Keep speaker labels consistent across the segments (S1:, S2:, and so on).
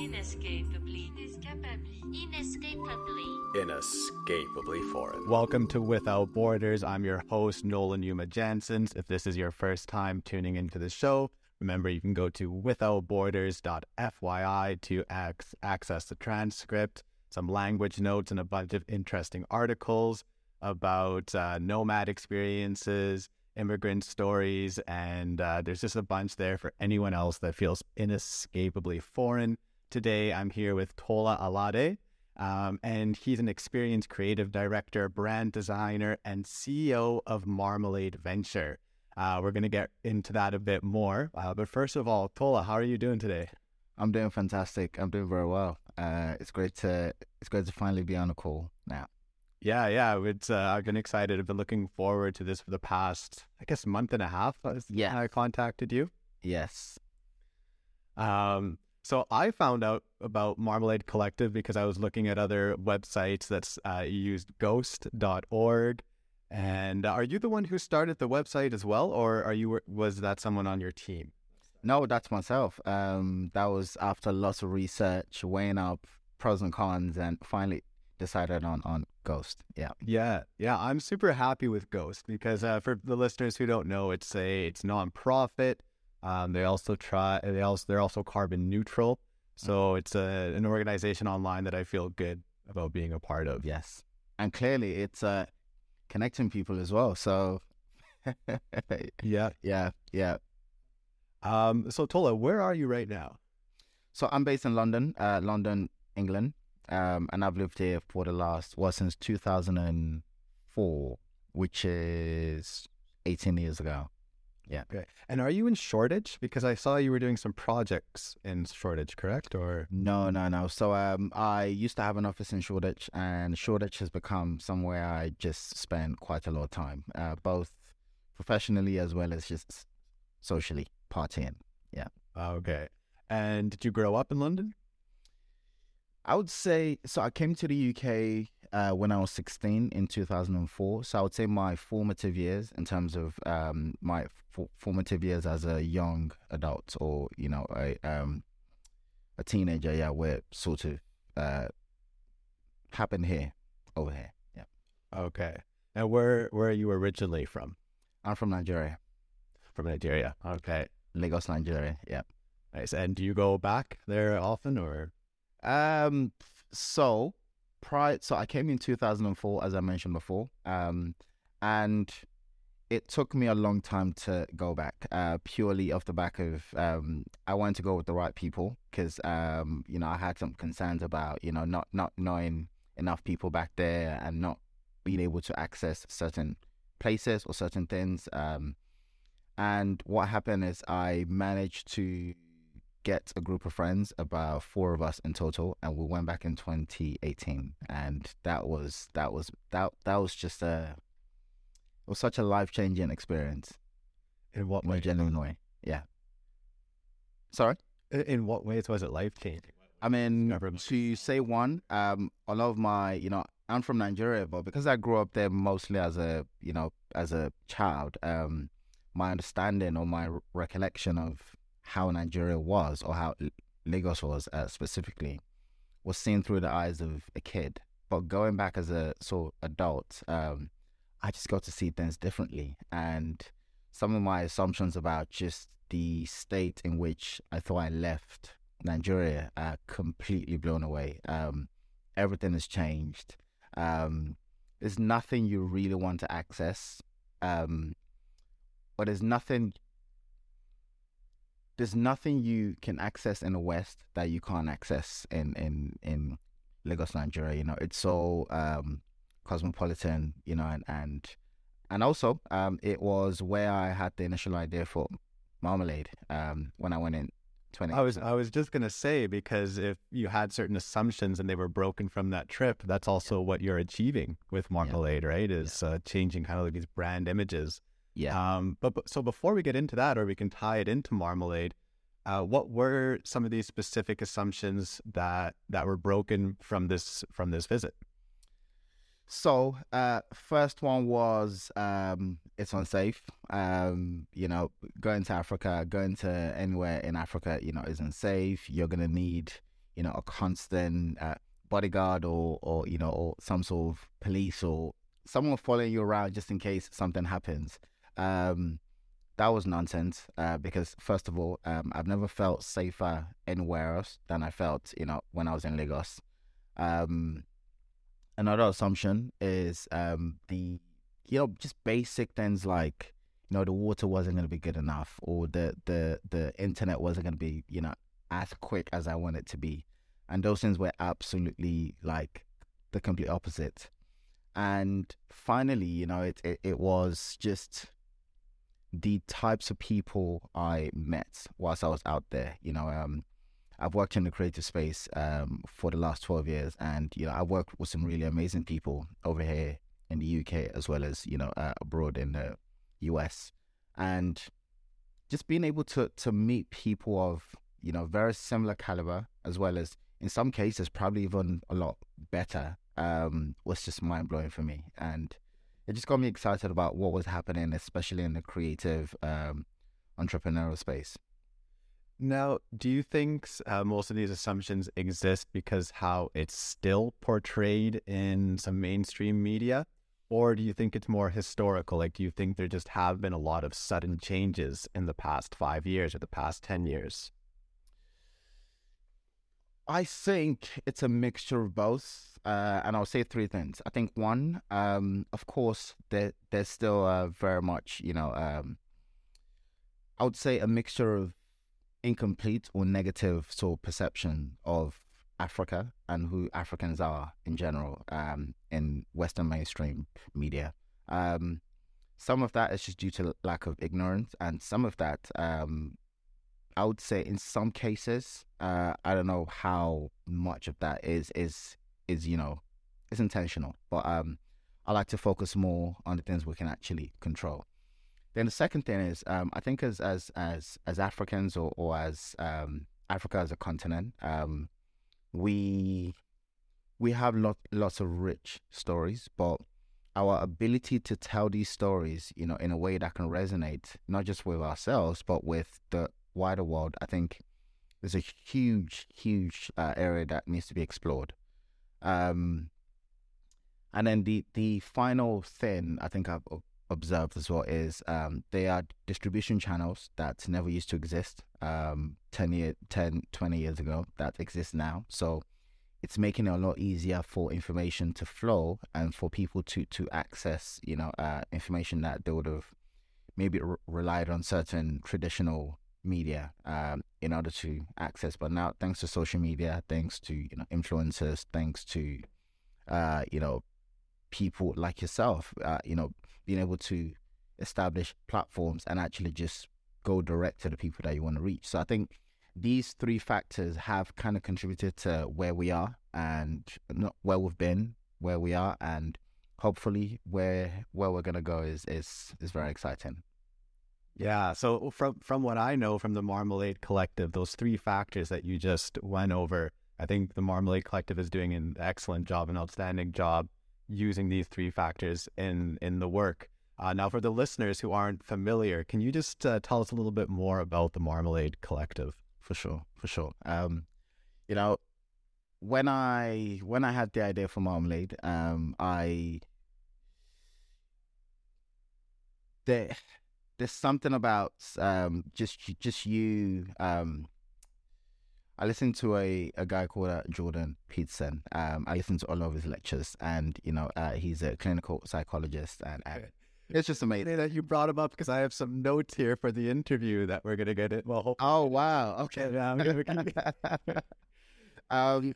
S1: Inescapably. Inescapably.
S2: Inescapably.
S3: Inescapably foreign.
S4: Welcome to Without Borders. I'm your host, Nolan Yuma Jansons. If this is your first time tuning into the show, remember you can go to withoutborders.fyi to ac- access the transcript, some language notes, and a bunch of interesting articles about uh, nomad experiences, immigrant stories, and uh, there's just a bunch there for anyone else that feels inescapably foreign. Today, I'm here with Tola Alade, um, and he's an experienced creative director, brand designer, and CEO of Marmalade Venture. Uh, we're going to get into that a bit more. Uh, but first of all, Tola, how are you doing today?
S5: I'm doing fantastic. I'm doing very well. Uh, it's great to it's great to finally be on a call now.
S4: Yeah, yeah. It's uh, I've been excited. I've been looking forward to this for the past, I guess, month and a half.
S5: Yeah,
S4: I contacted you.
S5: Yes.
S4: Um. So I found out about Marmalade Collective because I was looking at other websites that's uh, used ghost.org. And are you the one who started the website as well, or are you was that someone on your team?
S5: No, that's myself. Um, that was after lots of research, weighing up pros and cons, and finally decided on on Ghost. Yeah,
S4: yeah, yeah. I'm super happy with Ghost because uh, for the listeners who don't know, it's a it's nonprofit. Um, they also try. They also they're also carbon neutral. So it's a, an organization online that I feel good about being a part of.
S5: Yes, and clearly it's uh, connecting people as well. So
S4: yeah,
S5: yeah, yeah.
S4: Um, so Tola, where are you right now?
S5: So I'm based in London, uh, London, England, um, and I've lived here for the last well since 2004, which is 18 years ago. Yeah.
S4: Okay. And are you in Shoreditch? Because I saw you were doing some projects in Shoreditch, correct? Or
S5: no, no, no. So um, I used to have an office in Shoreditch, and Shoreditch has become somewhere I just spend quite a lot of time, uh, both professionally as well as just socially partying. Yeah.
S4: Okay. And did you grow up in London?
S5: I would say so. I came to the UK uh, when I was 16 in 2004. So I would say my formative years, in terms of um, my f- formative years as a young adult or you know a um, a teenager, yeah, were sort of uh, happened here, over here. Yeah.
S4: Okay. And where where are you originally from?
S5: I'm from Nigeria.
S4: From Nigeria. Okay.
S5: Lagos, Nigeria. Yeah.
S4: Nice. And do you go back there often, or?
S5: Um. So, prior. So I came in 2004, as I mentioned before. Um, and it took me a long time to go back. Uh, purely off the back of um, I wanted to go with the right people because um, you know, I had some concerns about you know not not knowing enough people back there and not being able to access certain places or certain things. Um, and what happened is I managed to get a group of friends, about four of us in total, and we went back in 2018. And that was that was that that was just a it was such a life changing experience.
S4: In what
S5: in
S4: way?
S5: genuine way. Yeah. Sorry.
S4: In what ways was it life changing?
S5: I mean, to say one, um, a lot of my, you know, I'm from Nigeria, but because I grew up there mostly as a, you know, as a child, um, my understanding or my recollection of how Nigeria was or how Lagos was uh, specifically was seen through the eyes of a kid. But going back as a sort of adult, um, I just got to see things differently. And some of my assumptions about just the state in which I thought I left Nigeria are completely blown away. Um, everything has changed. Um, there's nothing you really want to access. Um, but there's nothing there's nothing you can access in the West that you can't access in in in Lagos, Nigeria. You know, it's so um, cosmopolitan. You know, and and and also um, it was where I had the initial idea for Marmalade um, when I went in. 20.
S4: I was I was just gonna say because if you had certain assumptions and they were broken from that trip, that's also yeah. what you're achieving with Marmalade, yeah. right? Is yeah. uh, changing kind of like these brand images.
S5: Yeah.
S4: Um. But, but so before we get into that, or we can tie it into Marmalade, uh, what were some of these specific assumptions that that were broken from this from this visit?
S5: So, uh, first one was um, it's unsafe. Um, you know, going to Africa, going to anywhere in Africa, you know, isn't safe. You're gonna need, you know, a constant uh, bodyguard or, or, you know, or some sort of police or someone following you around just in case something happens. Um, that was nonsense uh, because, first of all, um, I've never felt safer anywhere else than I felt, you know, when I was in Lagos. Um, another assumption is um, the, you know, just basic things like, you know, the water wasn't going to be good enough or the, the, the internet wasn't going to be, you know, as quick as I want it to be. And those things were absolutely like the complete opposite. And finally, you know, it, it, it was just the types of people I met whilst I was out there. You know, um, I've worked in the creative space um, for the last 12 years, and, you know, I worked with some really amazing people over here in the UK as well as, you know, uh, abroad in the US. And just being able to, to meet people of, you know, very similar caliber, as well as in some cases, probably even a lot better, um, was just mind blowing for me. And it just got me excited about what was happening, especially in the creative um, entrepreneurial space.
S4: Now, do you think uh, most of these assumptions exist because how it's still portrayed in some mainstream media? Or do you think it's more historical? Like, do you think there just have been a lot of sudden changes in the past five years or the past 10 years?
S5: I think it's a mixture of both, uh, and I'll say three things. I think one, um, of course, there there's still uh, very much, you know, um, I would say a mixture of incomplete or negative sort of perception of Africa and who Africans are in general um, in Western mainstream media. Um, some of that is just due to lack of ignorance, and some of that um, I would say in some cases, uh, I don't know how much of that is is is you know, is intentional. But um, I like to focus more on the things we can actually control. Then the second thing is, um, I think as as as as Africans or or as um, Africa as a continent, um, we we have lot lots of rich stories, but our ability to tell these stories, you know, in a way that can resonate not just with ourselves but with the wider world, I think there's a huge, huge uh, area that needs to be explored. Um, and then the the final thing I think I've observed as well is um, they are distribution channels that never used to exist um, 10, year, 10, 20 years ago that exist now. So it's making it a lot easier for information to flow and for people to to access, you know, uh, information that they would have maybe re- relied on certain traditional media um, in order to access. But now, thanks to social media, thanks to you know influencers, thanks to uh, you know people like yourself, uh, you know being able to establish platforms and actually just go direct to the people that you want to reach. So I think these three factors have kind of contributed to where we are and not where we've been, where we are, and hopefully where where we're gonna go is is is very exciting.
S4: Yeah. So from from what I know from the Marmalade Collective, those three factors that you just went over, I think the Marmalade Collective is doing an excellent job, an outstanding job using these three factors in in the work. Uh, now, for the listeners who aren't familiar, can you just uh, tell us a little bit more about the Marmalade Collective?
S5: For sure, for sure. Um, you know, when I when I had the idea for Marmalade, um, I there there's something about um, just just you. Um, I listened to a, a guy called uh, Jordan Peterson. Um, I listened to all of his lectures, and you know, uh, he's a clinical psychologist, and, and it's just amazing
S4: that you brought him up because I have some notes here for the interview that we're gonna get it. Well,
S5: oh wow, okay, um,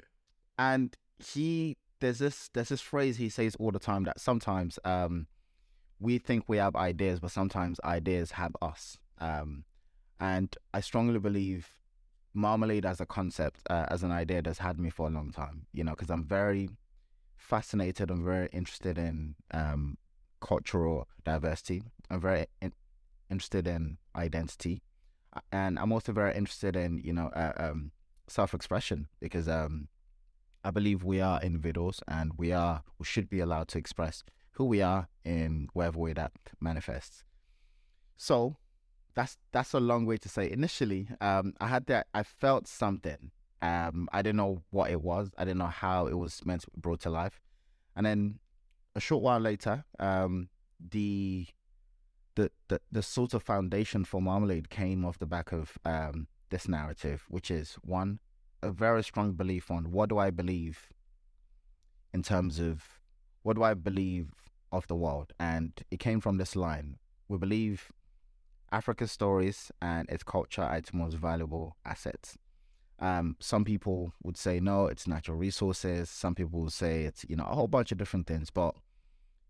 S5: and he there's this there's this phrase he says all the time that sometimes um we think we have ideas, but sometimes ideas have us. Um, and I strongly believe marmalade as a concept, uh, as an idea, has had me for a long time. You know, because I'm very fascinated. I'm very interested in um, cultural diversity. I'm very in- interested in identity, and I'm also very interested in you know uh, um, self-expression because um, I believe we are individuals and we are we should be allowed to express who we are in whatever way that manifests. So that's that's a long way to say. Initially, um, I had that I felt something, Um, I didn't know what it was. I didn't know how it was meant to be brought to life. And then a short while later, um, the the, the the sort of foundation for Marmalade came off the back of um, this narrative, which is one a very strong belief on what do I believe in terms of what do I believe of the world, and it came from this line: we believe Africa's stories and its culture are its most valuable assets. Um, some people would say no, it's natural resources. Some people would say it's you know a whole bunch of different things. But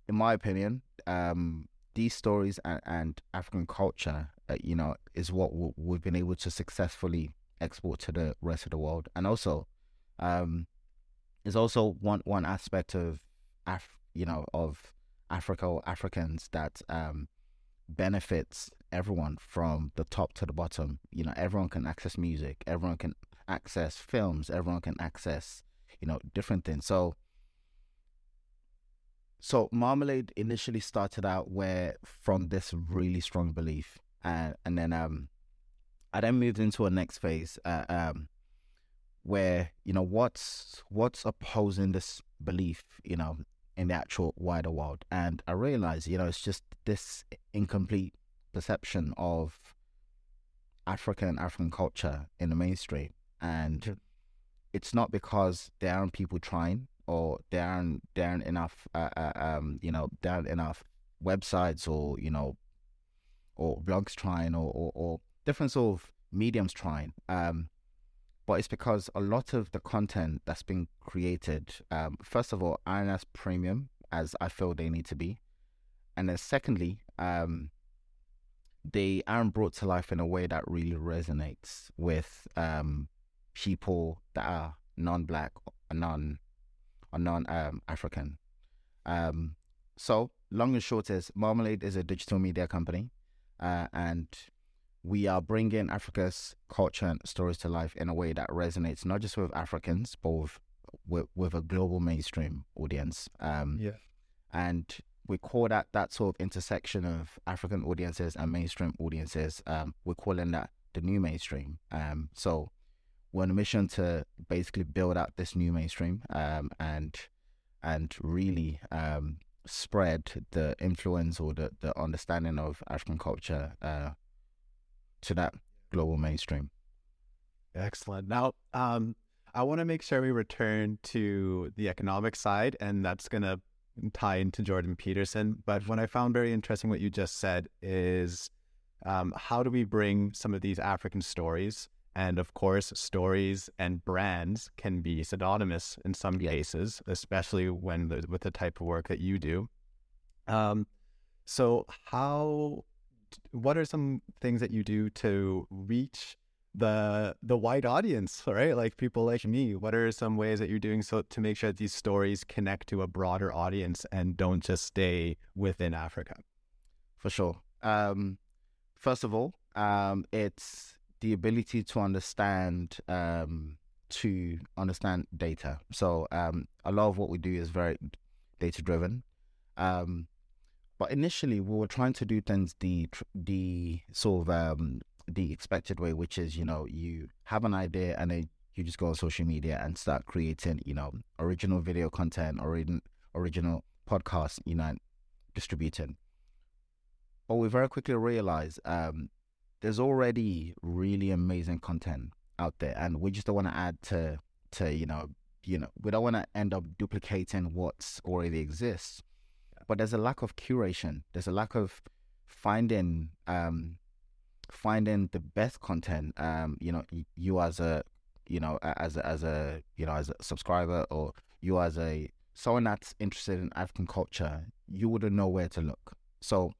S5: in my opinion, um, these stories and, and African culture, uh, you know, is what w- we've been able to successfully export to the rest of the world, and also, um, is also one one aspect of Af- you know of Africa or Africans that um, benefits everyone from the top to the bottom. You know, everyone can access music, everyone can access films, everyone can access, you know, different things. So so Marmalade initially started out where from this really strong belief and and then um I then moved into a next phase uh, um where you know what's what's opposing this belief you know in the actual wider world. And I realize, you know it's just this incomplete perception of African and African culture in the mainstream. And it's not because there aren't people trying or there aren't there aren't enough uh, uh, um you know there aren't enough websites or you know or blogs trying or, or, or different sort of mediums trying. Um but it's because a lot of the content that's been created um first of all aren't as premium as I feel they need to be and then secondly um they aren't brought to life in a way that really resonates with um people that are non-black or non or non um, African. Um, so long and short is Marmalade is a digital media company, uh, and we are bringing Africa's culture and stories to life in a way that resonates not just with Africans but with with, with a global mainstream audience. Um,
S4: Yeah.
S5: and we call that that sort of intersection of African audiences and mainstream audiences. Um, we're calling that the new mainstream. Um, so we're on a mission to basically build out this new mainstream um, and and really um, spread the influence or the, the understanding of African culture uh, to that global mainstream.
S4: Excellent. Now, um, I want to make sure we return to the economic side, and that's going to tie into Jordan Peterson. But what I found very interesting, what you just said, is um, how do we bring some of these African stories? And of course, stories and brands can be synonymous in some
S5: Yeah.
S4: cases, especially when the, with the type of work that you do. Um, so, how? What are some things that you do to reach the the wide audience, right? Like people like me. What are some ways that you're doing so to make sure that these stories connect to a broader audience and don't just stay within Africa?
S5: for sure. Um, first of all, um, it's the ability to understand um, to understand data. So um, a lot of what we do is very data driven. Um, but initially, we were trying to do things the the sort of um, the expected way, which is you know you have an idea and then you just go on social media and start creating you know original video content or original original podcasts, you know, distributing but we very quickly realized um, there's already really amazing content out there, and we just don't want to add to to you know you know we don't want to end up duplicating what's already exists. But there's a lack of curation. There's a lack of finding um, finding the best content. Um, you know, you as a you know as a, as a you know as a subscriber or you as a someone that's interested in African culture, you wouldn't know where to look. So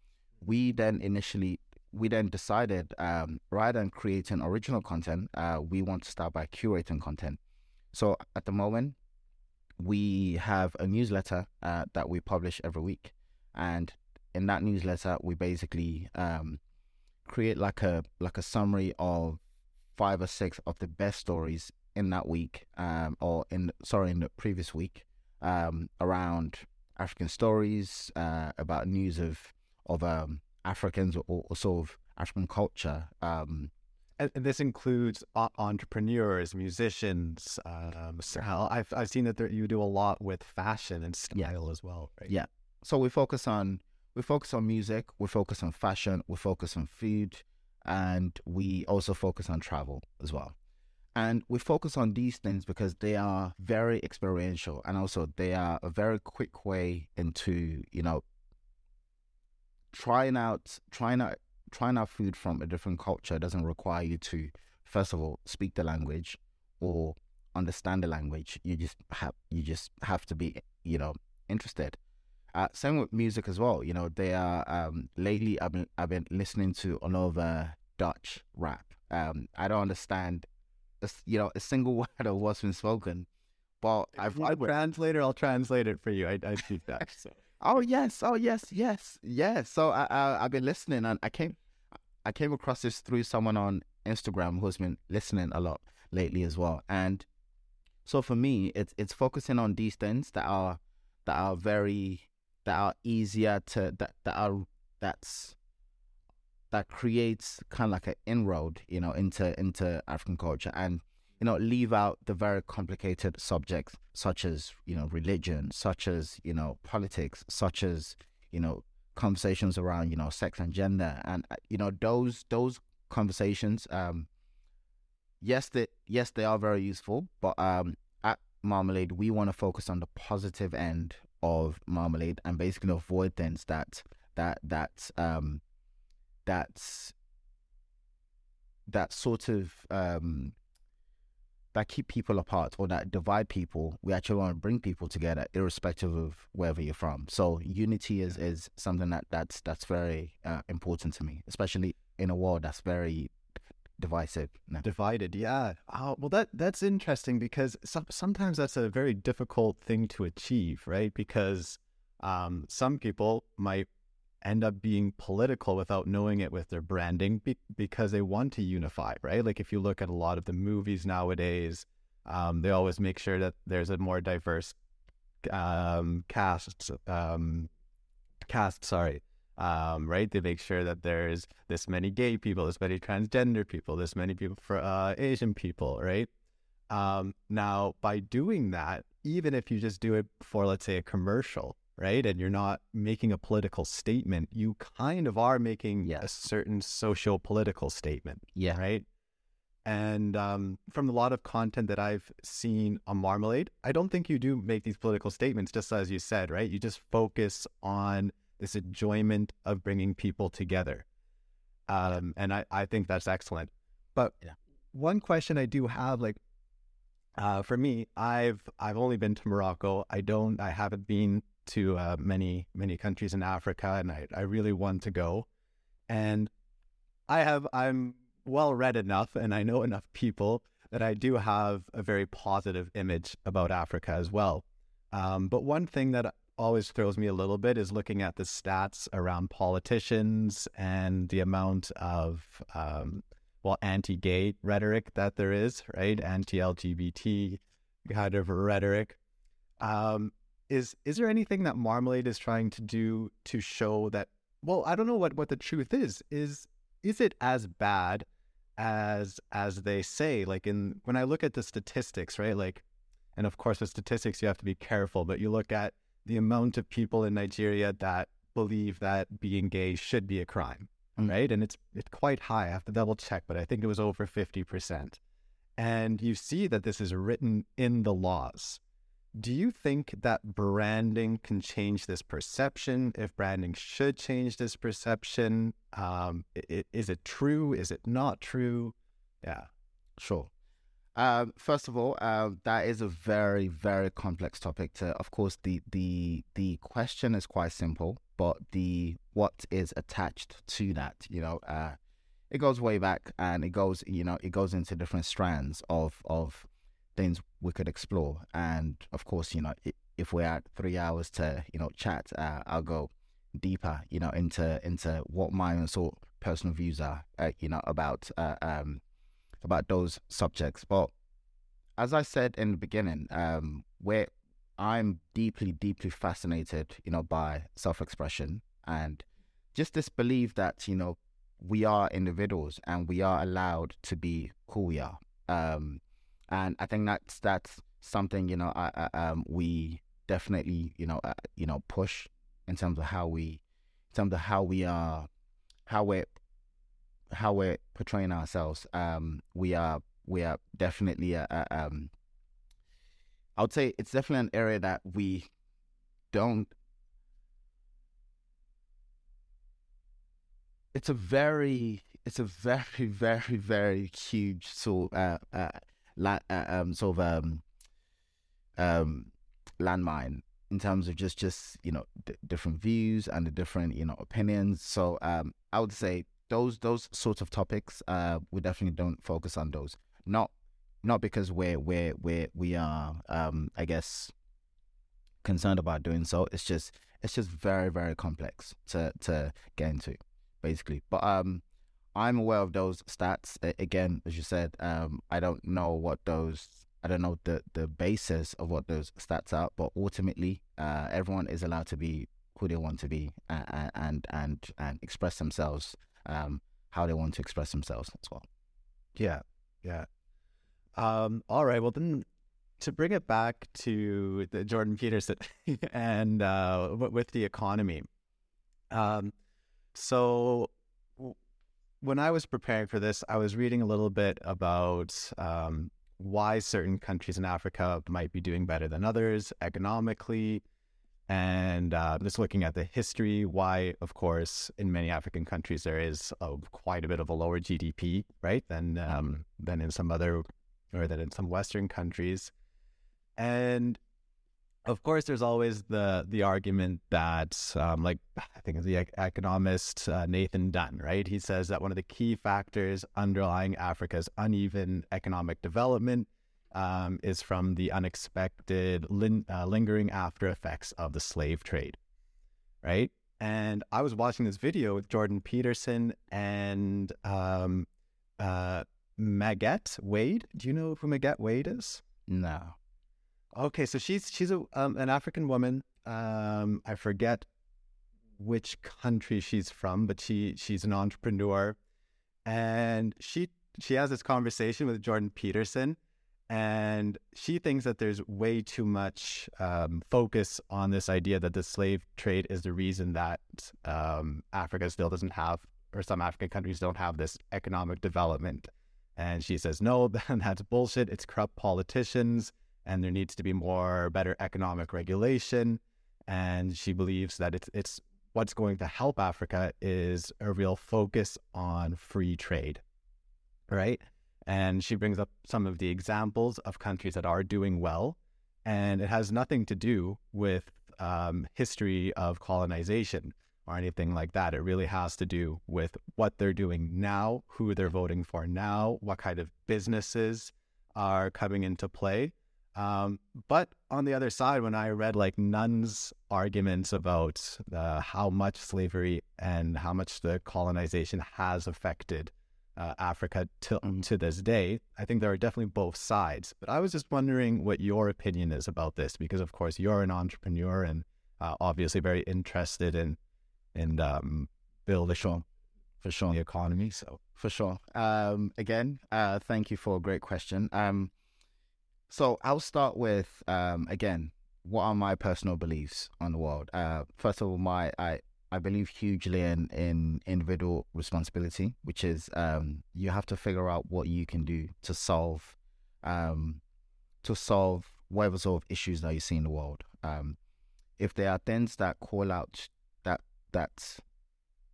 S5: we then initially we then decided um, rather than creating original content, uh, we want to start by curating content. So at the moment, we have a newsletter uh, that we publish every week, and in that newsletter, we basically um, create like a like a summary of five or six of the best stories in that week, um, or in sorry in the previous week, um, around African stories, uh, about news of of um, Africans or, or sort of African culture. Um,
S4: And this includes entrepreneurs, musicians. Um, so I've I've seen that there, you do a lot with fashion and style as well, right?
S5: Yeah. So we focus on we focus on music, we focus on fashion, we focus on food, and we also focus on travel as well. And we focus on these things because they are very experiential and also they are a very quick way into, you know, trying out trying out trying out food from a different culture doesn't require you to first of all speak the language or understand the language. You just have you just have to be, you know, interested. Uh, same with music as well. You know, they are um, lately. I've been I've been listening to a lot of uh, Dutch rap. Um, I don't understand, a you know, a single word of what's been spoken, but I've,
S4: I've translator. I'll translate it for you. I I speak that. So.
S5: Oh yes, oh yes, yes, yes. So I, I I've been listening, and I came I came across this through someone on Instagram who's been listening a lot lately as well. And so for me, it's it's focusing on these things that are that are very that are easier to that that are that's that creates kind of like an inroad, you know, into into African culture and you know leave out the very complicated subjects such as you know religion, such as you know politics, such as you know conversations around you know sex and gender. And uh, you know those those conversations um yes they yes they are very useful but um at marmalade we want to focus on the positive end of marmalade and basically avoid things that that that um that's that sort of um that keep people apart or that divide people we actually want to bring people together irrespective of wherever you're from so unity is is something that that's that's very uh, important to me especially in a world that's very divisive now.
S4: Divided, yeah. Oh, well, that that's interesting because some, sometimes that's a very difficult thing to achieve, right? Because um, some people might end up being political without knowing it with their branding be- because they want to unify, right? Like if you look at a lot of the movies nowadays, um, they always make sure that there's a more diverse um, cast, um, cast, sorry, um, right? They make sure that there's this many gay people, this many transgender people, this many people for uh, Asian people, right? Um, now, by doing that, even if you just do it for, let's say, a commercial, right, and you're not making a political statement, you kind of are making a certain social political statement,
S5: yeah
S4: right? And um, from a lot of content that I've seen on Marmalade, I don't think you do make these political statements, just as you said, right? You just focus on this enjoyment of bringing people together. Um, and I, I think that's excellent. But
S5: Yeah.
S4: one question I do have, like, uh, for me, I've I've only been to Morocco. I don't, I haven't been to uh, many many countries in Africa, and I I really want to go. And I have I'm well read enough, and I know enough people that I do have a very positive image about Africa as well. Um, but one thing that always throws me a little bit is looking at the stats around politicians and the amount of um, well anti-gay rhetoric that there is, right? Anti-LGBT kind of rhetoric. Um, is is there anything that Marmalade is trying to do to show that? Well, I don't know what what the truth is. Is is it as bad as as they say? Like in when I look at the statistics, right? Like, and of course with statistics you have to be careful, but you look at the amount of people in Nigeria that believe that being gay should be a crime,
S5: Mm.
S4: right? And it's it's quite high. I have to double check, but I think it was over fifty percent. And you see that this is written in the laws. Do you think that branding can change this perception? If branding should change this perception, um, i- i- is it true? Is it not true? Yeah.
S5: Sure. Um, first of all, um, that is a very, very complex topic. To, of course, the the the question is quite simple, but the what is attached to that, you know, uh, it goes way back, and it goes, you know, it goes into different strands of of things we could explore. And of course, you know, if we're at three hours to you know chat, uh, I'll go deeper, you know, into into what my own sort personal views are, uh, you know, about uh, um about those subjects. But as I said in the beginning, um, where I'm deeply, deeply fascinated, you know, by self-expression and just this belief that you know we are individuals and we are allowed to be who we are. Um, and I think that's that's something you know I, I, um, we definitely you know uh, you know push in terms of how we in terms of how we are how we're how we're portraying ourselves. Um, we are we are definitely a, a, um, I would say it's definitely an area that we don't. It's a very it's a very very very huge sort uh, uh, la- uh um sort of um um landmine in terms of just just you know d- different views and the different you know opinions. So um i would say those those sorts of topics uh we definitely don't focus on those. Not not because we're we're we're we are um i guess concerned about doing so. It's just it's just very very complex to to get into basically. But um i'm aware of those stats again as you said um i don't know what those I don't know the the basis of what those stats are, but ultimately, uh, everyone is allowed to be who they want to be and and and, and express themselves um, how they want to express themselves as well.
S4: Yeah, yeah. Um, all right. Well, then to bring it back to the Jordan Peterson and uh, with the economy. Um, so when I was preparing for this, I was reading a little bit about um, why certain countries in Africa might be doing better than others economically, and uh, just looking at the history, why, of course, in many African countries there is a, quite a bit of a lower GDP, right, than um, than in some other or than in some Western countries, and of course, there's always the the argument that, um, like I think the economist uh, Nathan Nunn, right? He says that one of the key factors underlying Africa's uneven economic development um, is from the unexpected lin- uh, lingering after effects of the slave trade, right? And I was watching this video with Jordan Peterson and um, uh, Magatte Wade. Do you know who Magatte Wade is?
S5: No.
S4: Okay, so she's she's a, um, an African woman. Um, I forget which country she's from, but she she's an entrepreneur, and she she has this conversation with Jordan Peterson, and she thinks that there's way too much um, focus on this idea that the slave trade is the reason that um, Africa still doesn't have, or some African countries don't have this economic development. And she says, no, that's bullshit. It's corrupt politicians and there needs to be more better economic regulation. And she believes that it's it's what's going to help Africa is a real focus on free trade, right? And she brings up some of the examples of countries that are doing well, and it has nothing to do with um, history of colonization or anything like that. It really has to do with what they're doing now, who they're voting for now, what kind of businesses are coming into play, um, but on the other side, when I read like Nunn's arguments about uh, how much slavery and how much the colonization has affected uh, Africa to, mm-hmm. to this day, I think there are definitely both sides. But I was just wondering what your opinion is about this, because of course you're an entrepreneur and uh, obviously very interested in in um, building
S5: sure. for sure
S4: the economy. So
S5: for sure. Um, again, uh, thank you for a great question. So I'll start with um, again, what are my personal beliefs on the world? Uh, first of all, my I I believe hugely in in individual responsibility, which is um, you have to figure out what you can do to solve um, to solve whatever sort of issues that you see in the world. Um, if there are things that call out that that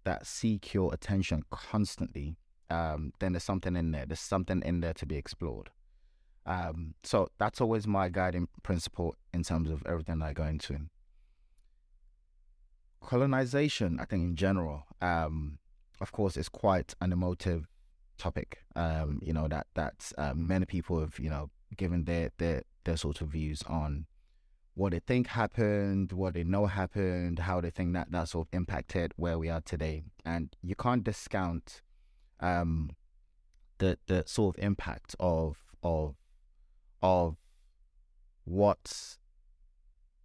S5: that seek your attention constantly, um, then there's something in there. There's something in there to be explored. Um, so that's always my guiding principle in terms of everything I go into. Colonization, I think in general, um, of course, is quite an emotive topic. Um, you know that that um, many people have you know given their their their sort of views on what they think happened, what they know happened, how they think that that sort of impacted where we are today, and you can't discount um, the the sort of impact of of of what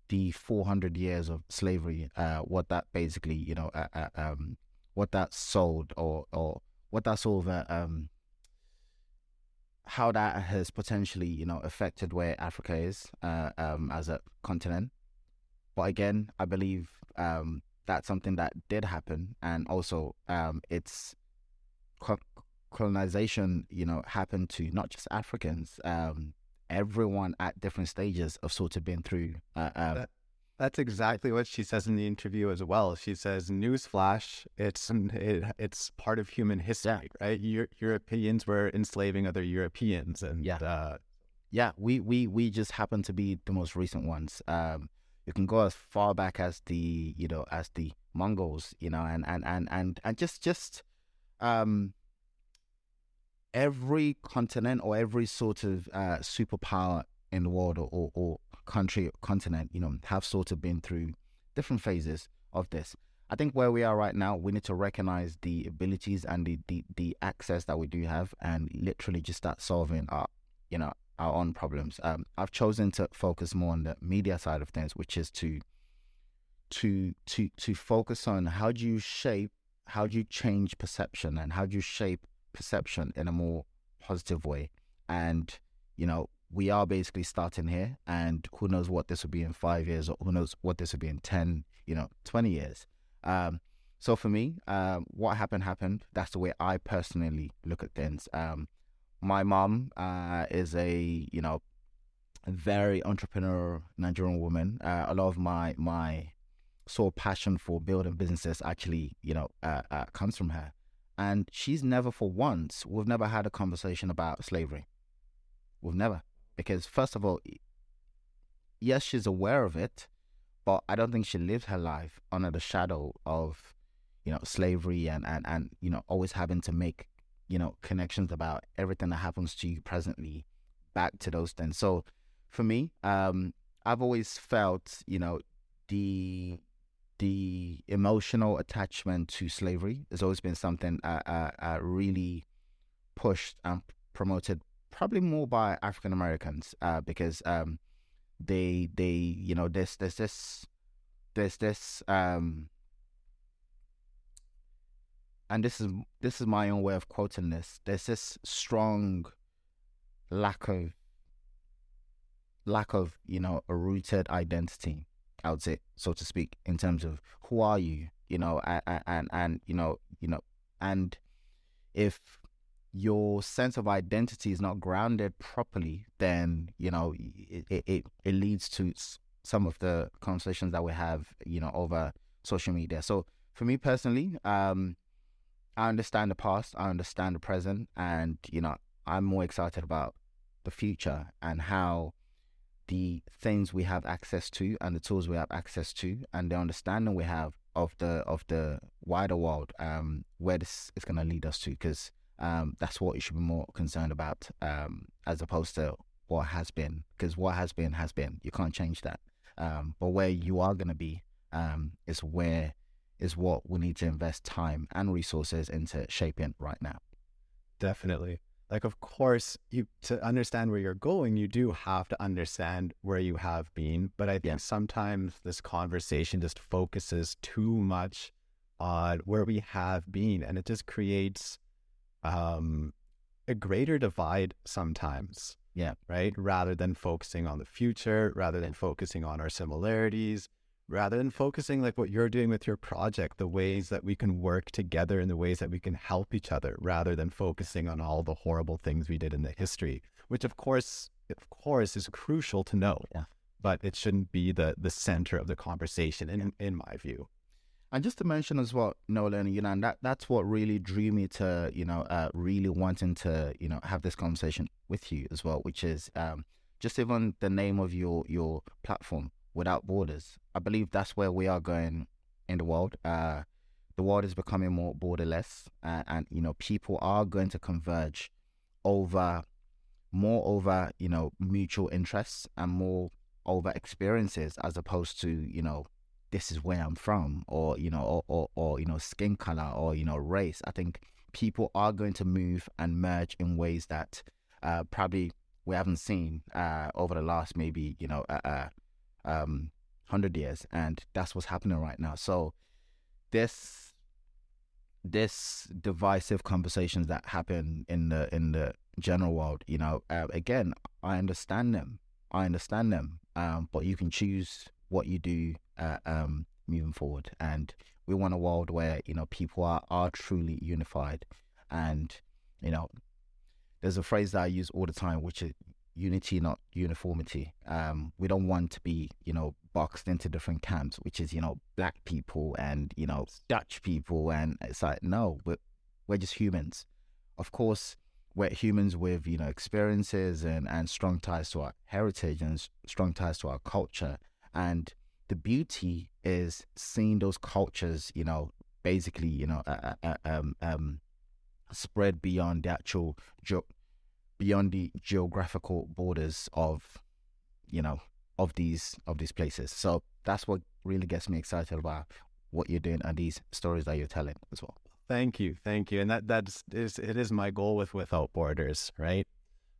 S5: the 400 years of slavery, uh, what that basically, you know, uh, uh, um, what that sold or or what that sort of uh, um how that has potentially you know affected where Africa is uh, um as a continent. But again, I believe um that's something that did happen, and also um it's colonization you know happened to not just Africans um everyone at different stages of sort of been through uh, uh,
S4: That- That's exactly what she says in the interview as well. She says, "Newsflash, it's it, it's part of human history, right? Eu- Europeans were enslaving other Europeans, and
S5: Yeah.
S4: uh,
S5: yeah, we, we, we just happen to be the most recent ones. Um, you can go as far back as the you know as the Mongols, you know, and and and and, and just just um, every continent or every sort of uh, superpower in the world or, or, or country or continent, you know, have sort of been through different phases of this. I think where we are right now, we need to recognize the abilities and the, the, the access that we do have and literally just start solving our, you know, our own problems. Um, I've chosen to focus more on the media side of things, which is to to to to focus on how do you shape, how do you change perception, and how do you shape perception in a more positive way. And you know, we are basically starting here, and who knows what this will be in five years, or who knows what this will be in ten, you know, twenty years. Um, so for me, um, what happened happened. That's the way I personally look at things. Um, my mom uh, is a you know very entrepreneurial Nigerian woman. Uh, a lot of my my sort of passion for building businesses actually you know uh, uh, comes from her, and she's never for once we've never had a conversation about slavery. We've never because first of all, yes, she's aware of it, but I don't think she lived her life under the shadow of you know slavery and and and you know always having to make you know connections about everything that happens to you presently back to those things so for me um i've always felt you know the the emotional attachment to slavery has always been something I, I, I really pushed and promoted probably more by african americans uh because um they they you know there's there's this there's this um and this is this is my own way of quoting this. There's this strong lack of lack of you know a rooted identity. Say, so to speak, in terms of who are you, you know, and and, and you know, you know, and if your sense of identity is not grounded properly, then you know it it, it leads to some of the conversations that we have, you know, over social media. So for me personally, um, I understand the past, I understand the present, and you know, I'm more excited about the future and how the things we have access to and the tools we have access to and the understanding we have of the of the wider world, um, where this is going to lead us to, because um, that's what you should be more concerned about, um, as opposed to what has been, because what has been has been. You can't change that. Um, but where you are going to be um, is where is what we need to invest time and resources into shaping right now.
S4: Definitely. Like, of course, you to understand where you're going, you do have to understand where you have been. But I think
S5: Yeah.
S4: sometimes this conversation just focuses too much on where we have been, and it just creates um, a greater divide sometimes.
S5: Yeah.
S4: Right. Rather than focusing on the future, rather than focusing on our similarities, rather than focusing like what you're doing with your project, the ways that we can work together and the ways that we can help each other, rather than focusing on all the horrible things we did in the history, which of course, of course, is crucial to know.
S5: Yeah.
S4: But it shouldn't be the the center of the conversation, in in my view.
S5: And just to mention as well, Nolan, you know, and that that's what really drew me to, you know, uh, really wanting to, you know, have this conversation with you as well, which is um, just even the name of your your platform, Without Borders. I believe that's where we are going in the world. Uh, the world is becoming more borderless, uh, and you know, people are going to converge over more over you know mutual interests and more over experiences as opposed to you know this is where I'm from, or you know, or, or, or you know, skin color, or you know, race. I think people are going to move and merge in ways that uh, probably we haven't seen uh, over the last maybe you know, uh, um, hundred years, and that's what's happening right now. So this this divisive conversations that happen in the in the general world, you know, uh, again, I understand them. I understand them. Um, but you can choose what you do uh, um, moving forward. And we want a world where you know people are are truly unified. And you know, there's a phrase that I use all the time, which is unity, not uniformity. Um, we don't want to be, you know, boxed into different camps, which is, you know, black people and, you know, Dutch people. And it's like, no, we're, we're just humans. Of course, we're humans with, you know, experiences and, and strong ties to our heritage and strong ties to our culture. And the beauty is seeing those cultures, you know, basically, you know, uh, uh, uh, um, um, spread beyond the actual ge- beyond the geographical borders of you know of these of these places so that's what really gets me excited about what you're doing and these stories that you're telling as well
S4: Thank you, thank you, and that that's is it is my goal with Without Borders, right?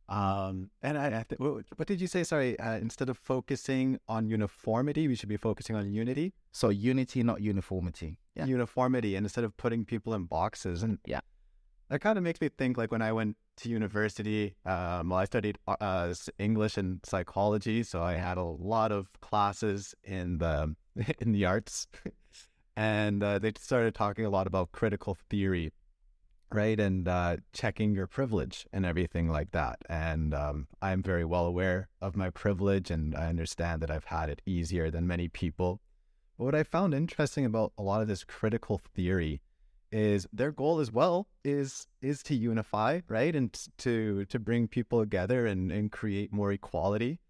S4: Um, and I, I th- what, did you say? Sorry, uh, instead of focusing on uniformity, we should be focusing on unity,
S5: so unity not uniformity yeah
S4: uniformity, and instead of putting people in boxes. And
S5: Yeah.
S4: That kind of makes me think like when I went to university. Um, well, I studied uh, uh, English and psychology, so I had a lot of classes in the in the arts, and uh, they started talking a lot about critical theory, right, and uh, checking your privilege and everything like that. And um, I'm very well aware of my privilege, and I understand that I've had it easier than many people. But what I found interesting about a lot of this critical theory is their goal as well is is to unify, right, and to to bring people together and and create more equality.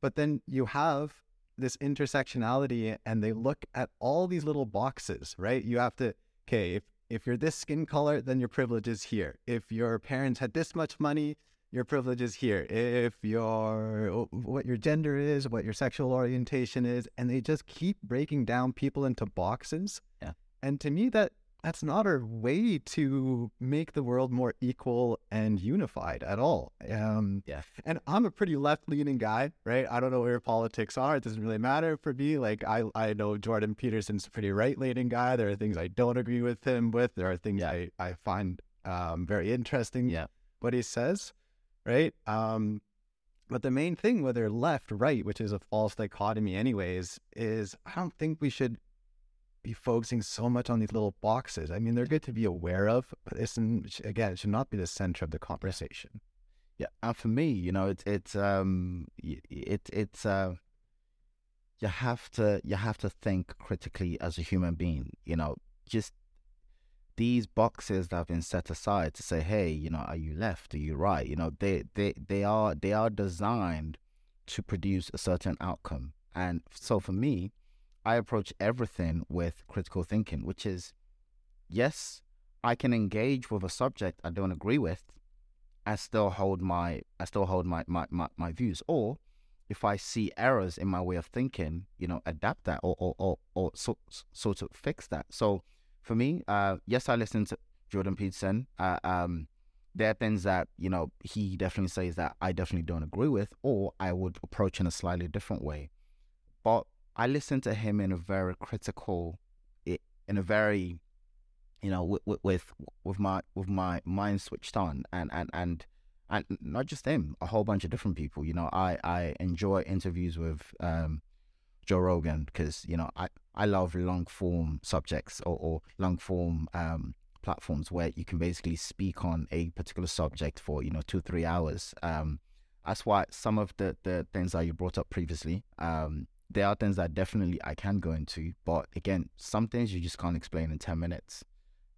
S4: But then you have this intersectionality, and they look at all these little boxes, right? You have to okay if if you're this skin color, then your privilege is here. If your parents had this much money, your privilege is here. If your what your gender is, what your sexual orientation is, and they just keep breaking down people into boxes.
S5: Yeah.
S4: And to me, that that's not our way to make the world more equal and unified at all. Um,
S5: Yeah.
S4: And I'm a pretty left-leaning guy, right? I don't know where your politics are. It doesn't really matter for me. Like I, I know Jordan Peterson's a pretty right-leaning guy. There are things I don't agree with him with. There are things
S5: Yeah.
S4: I, I find um, very interesting.
S5: Yeah.
S4: What he says, right? Um, but the main thing, whether left, right, which is a false dichotomy, anyways, is I don't think we should be focusing so much on these little boxes. I mean, they're good to be aware of, but it's again, it should not be the center of the conversation.
S5: Yeah, and for me, you know, it's it's um it it's uh you have to you have to think critically as a human being. You know, just these boxes that have been set aside to say, hey, you know, are you left? Are you right? You know, they they they are they are designed to produce a certain outcome. And so for me, I approach everything with critical thinking, which is yes, I can engage with a subject I don't agree with, I still hold my I still hold my, my, my, my views. Or if I see errors in my way of thinking, you know, adapt that or or, or, or so, sort of fix that. So for me, uh, yes, I listen to Jordan Peterson. Uh, um, there are things that you know he definitely says that I definitely don't agree with, or I would approach in a slightly different way. But I listen to him in a very critical, in a very, you know, with with with my with my mind switched on, and and and and not just him, a whole bunch of different people. You know, I I enjoy interviews with um, Joe Rogan because you know I I love long form subjects or, or long form um, platforms where you can basically speak on a particular subject for you know two three hours. Um, that's why some of the the things that you brought up previously. Um, there are things that definitely I can go into, but again, some things you just can't explain in ten minutes.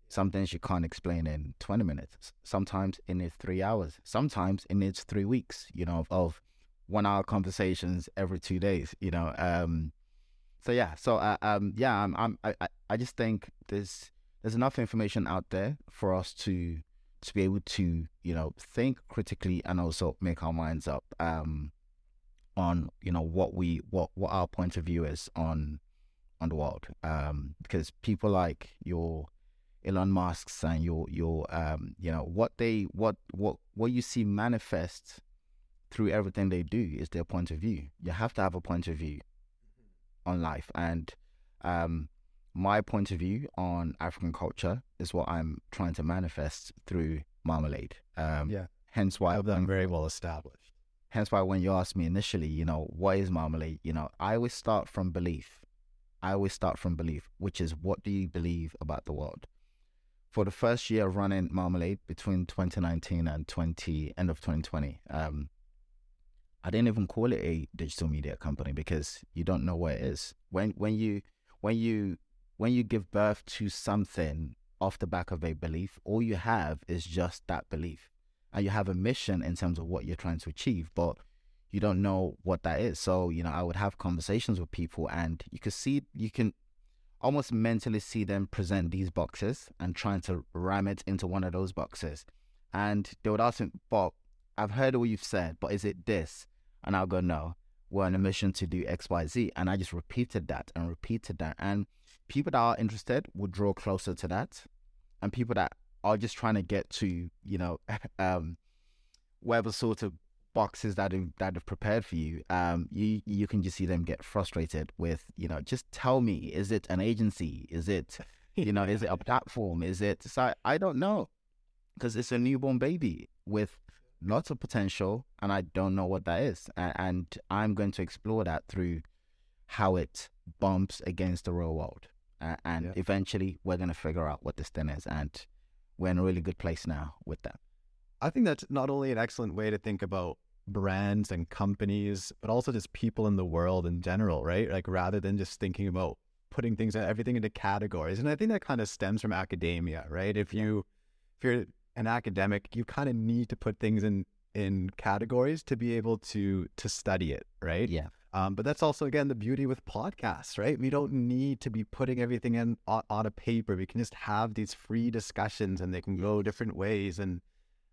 S5: Some things you can't explain in 20 minutes. Sometimes it needs three hours. Sometimes it needs three weeks, you know, of, of one hour conversations every two days, you know. Um, so yeah, so uh, um, yeah, I'm, I'm, I- I just think there's, there's enough information out there for us to, to be able to, you know, think critically and also make our minds up, um, on, you know, what we, what, what our point of view is on, on the world. Um, because people like your, Elon Musk's and your your um you know what they what what what you see manifest through everything they do is their point of view. You have to have a point of view on life, and um my point of view on African culture is what I'm trying to manifest through marmalade. Um,
S4: Yeah.
S5: Hence why
S4: I have them very well established.
S5: Hence why when you asked me initially, you know, what is marmalade? You know, I always start from belief. I always start from belief, which is what do you believe about the world? For the first year running marmalade between 2019 and 20 end of 2020, um, I didn't even call it a digital media company because you don't know what it is. When when you when you when you give birth to something off the back of a belief, all you have is just that belief. And you have a mission in terms of what you're trying to achieve, but you don't know what that is. So, you know, I would have conversations with people and you could see you can almost mentally see them present these boxes and trying to ram it into one of those boxes. And they would ask me, Bob, I've heard what you've said, but is it this? And I'll go, no, we're on a mission to do X, Y, Z. And I just repeated that and repeated that. And people that are interested would draw closer to that. And people that are just trying to get to, you know, um, whatever sort of boxes that have, that have prepared for you, um, you you can just see them get frustrated with, you know, just tell me, is it an agency? Is it, you know, is it a platform? Is it? So I, I don't know, because it's a newborn baby with lots of potential, and I don't know what that is, and, and I'm going to explore that through how it bumps against the real world, uh, and
S4: Yeah.
S5: eventually we're going to figure out what this thing is, and we're in a really good place now with that.
S4: I think that's not only an excellent way to think about brands and companies, but also just people in the world in general, right? Like rather than just thinking about putting things everything into categories. And I think that kind of stems from academia, right? If you if you're an academic, you kind of need to put things in in categories to be able to to study it, right?
S5: Yeah.
S4: Um, but that's also again the beauty with podcasts, right? We don't need to be putting everything in on, on a paper. We can just have these free discussions, and they can go different ways. And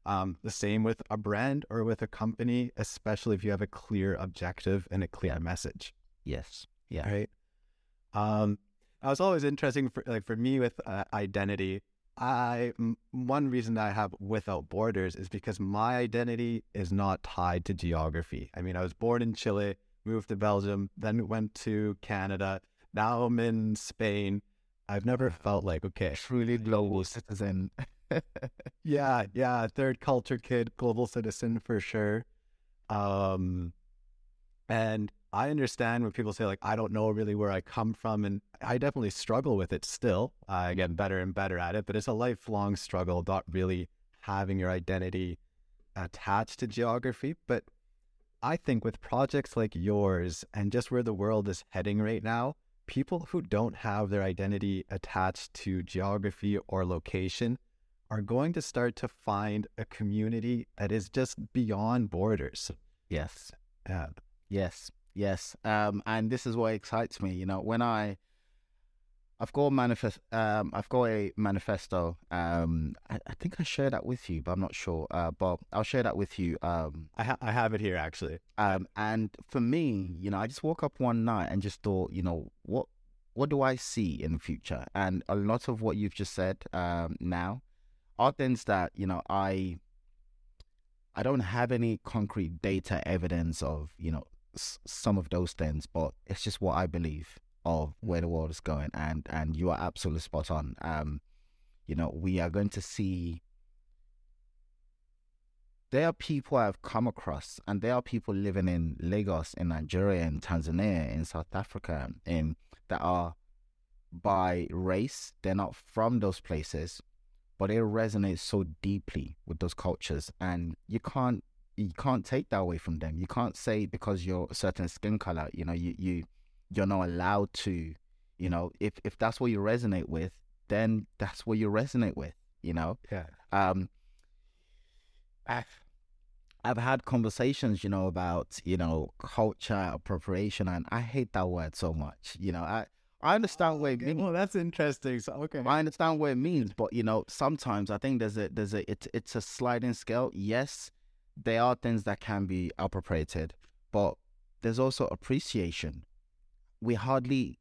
S4: um, the same with a brand or with a company, especially if you have a clear objective and a clear message,
S5: Yes. Yeah.
S4: right? Um, I was always interesting for like for me with uh, identity. I m- one reason I have without borders is because my identity is not tied to geography. I mean, I was born in Chile, moved to Belgium, then went to Canada. Now I'm in Spain. I've never felt like okay,
S5: Truly global citizen.
S4: yeah, yeah, third culture kid, global citizen for sure. Um, and I understand when people say like I don't know really where I come from, and I definitely struggle with it still. I get better and better at it, but it's a lifelong struggle, not really having your identity attached to geography. But I think with projects like yours and just where the world is heading right now, people who don't have their identity attached to geography or location are going to start to find a community that is just beyond borders.
S5: yes.
S4: Yeah.
S5: Yes. Yes. Um, and this is what excites me. You know, when I, I've got a manifest. Um, I've got a manifesto. Um, I, I think I shared that with you, but I'm not sure. Uh, but I'll share that with you. Um,
S4: I, ha- I have it here actually.
S5: um, and for me, you know, I just woke up one night and just thought, you know, what, what do I see in the future? And a lot of what you've just said, um, now, are things that you know I I don't have any concrete data evidence of you know s- some of those things, but it's just what I believe of where the world is going, and and you are absolutely spot on. Um, you know, we are going to see. There are people I've come across, and there are people living in Lagos, in Nigeria, in Tanzania, in South Africa, in that are by race. They're not from those places, but it resonates so deeply with those cultures and you can't you can't take that away from them you can't say because you're a certain skin color you know you you you're not allowed to you know if if that's what you resonate with then that's what you resonate with you know
S4: Yeah.
S5: um I've, I've had conversations you know about you know culture appropriation and i hate that word so much you know i i understand what it means
S4: Well, that's interesting. So okay.
S5: I understand what it means, but you know, sometimes I think there's a there's a it's it's a sliding scale. Yes, there are things that can be appropriated, but there's also appreciation. We hardly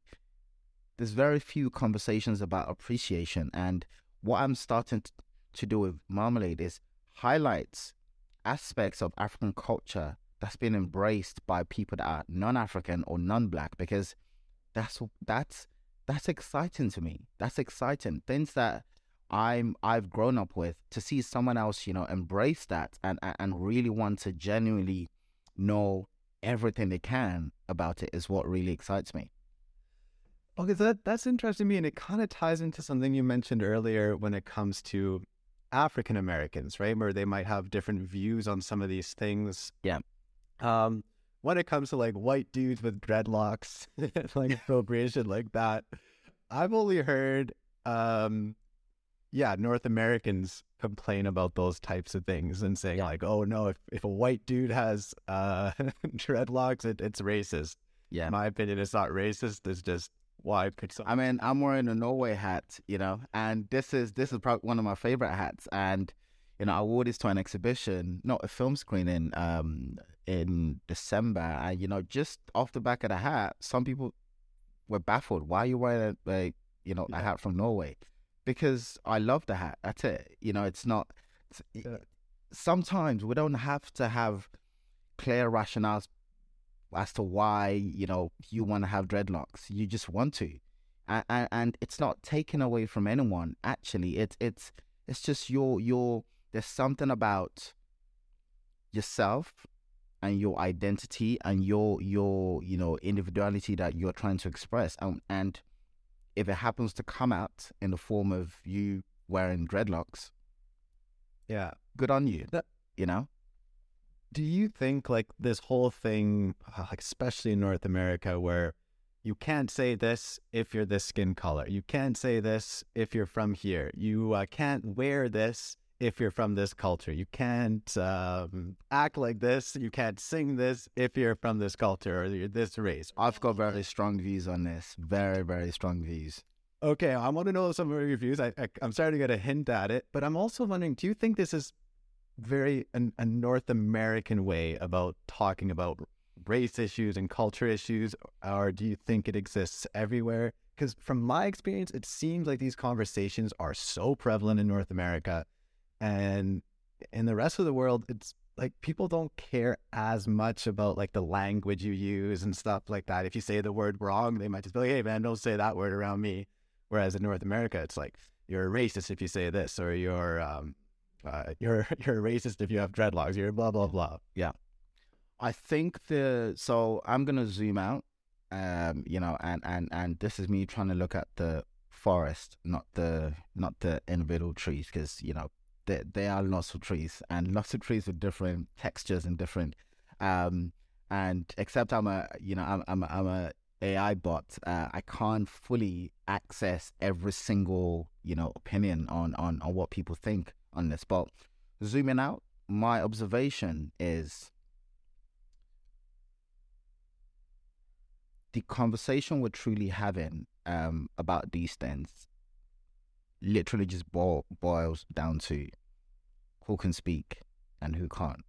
S5: there's very few conversations about appreciation, and what I'm starting to do with Marmalade is highlights aspects of African culture that's been embraced by people that are non-African or non-black because that's that's that's exciting to me. That's exciting. Things that I'm I've grown up with to see someone else, you know, embrace that and- and really want to genuinely know everything they can about it is what really excites me.
S4: Okay, so that, that's interesting to me, and it kind of ties into something you mentioned earlier when it comes to African Americans, right? Where they might have different views on some of these things.
S5: Yeah.
S4: Um, when it comes to like white dudes with dreadlocks, like appropriation like that, I've only heard, um, yeah, North Americans complain about those types of things and saying
S5: Yeah.
S4: like, oh no, if, if a white dude has uh, dreadlocks, it, it's racist.
S5: Yeah.
S4: In my opinion, it's not racist. It's just why
S5: I mean, I'm wearing a Norway hat, you know, and this is this is probably one of my favorite hats. And you know, I wore this to an exhibition, not a film screening, um, in December. And you know, just off the back of the hat, some people were baffled. Why are you wearing a, a you know a
S4: Yeah.
S5: hat from Norway? Because I love the hat. That's it. You know, it's not. It's,
S4: Yeah.
S5: Sometimes we don't have to have clear rationales as to why you know you want to have dreadlocks. You just want to, and, and, and it's not taken away from anyone. Actually, it's it's it's just your your. There's something about yourself and your identity and your your you know individuality that you're trying to express, um, and and if it happens to come out in the form of you wearing dreadlocks,
S4: yeah.
S5: good on you.
S4: That-
S5: you know.
S4: Do you think like this whole thing, like especially in North America, where you can't say this if you're this skin color, you can't say this if you're from here, you uh, can't wear this if you're from this culture, you can't um, act like this, you can't sing this if you're from this culture or you're this race.
S5: I've got very strong views on this. Very, very strong views.
S4: Okay, I want to know some of your views. I, I I'm starting to get a hint at it, but I'm also wondering, do you think this is very an, a North American way about talking about race issues and culture issues, or do you think it exists everywhere? Because from my experience, it seems like these conversations are so prevalent in North America, and in the rest of the world, it's like people don't care as much about like the language you use and stuff like that. If you say the word wrong, they might just be like, "Hey, man, don't say that word around me." Whereas in North America, it's like you're a racist if you say this, or you're um, uh, you're you're a racist if you have dreadlocks. You're blah blah blah. Yeah.
S5: I think the so I'm gonna zoom out, um, you know, and and and this is me trying to look at the forest, not the not the individual trees, because you know there are lots of trees and lots of trees with different textures and different, um, and except I'm a you know I'm I'm a, I'm a AI bot, uh, I can't fully access every single you know opinion on on on what people think on this, but zooming out, my observation is the conversation we're truly having um, about these things literally just boil, boils down to who can speak and who can't.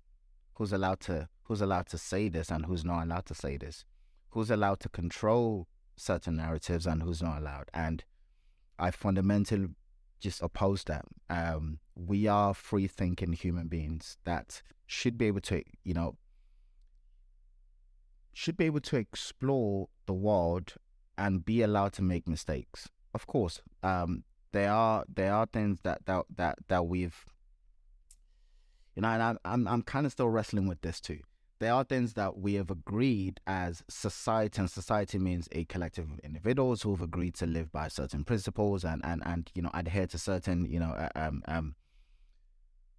S5: Who's allowed to who's allowed to say this and who's not allowed to say this. Who's allowed to control certain narratives and who's not allowed. And I fundamentally just oppose that. Um, we are free thinking human beings that should be able to, you know, should be able to explore the world and be allowed to make mistakes. Of course, um, there are there are things that that that, that we've, you know, and I'm I'm, I'm kind of still wrestling with this too. There are things that we have agreed as society, and society means a collective of individuals who have agreed to live by certain principles and and and you know adhere to certain you know uh, um um.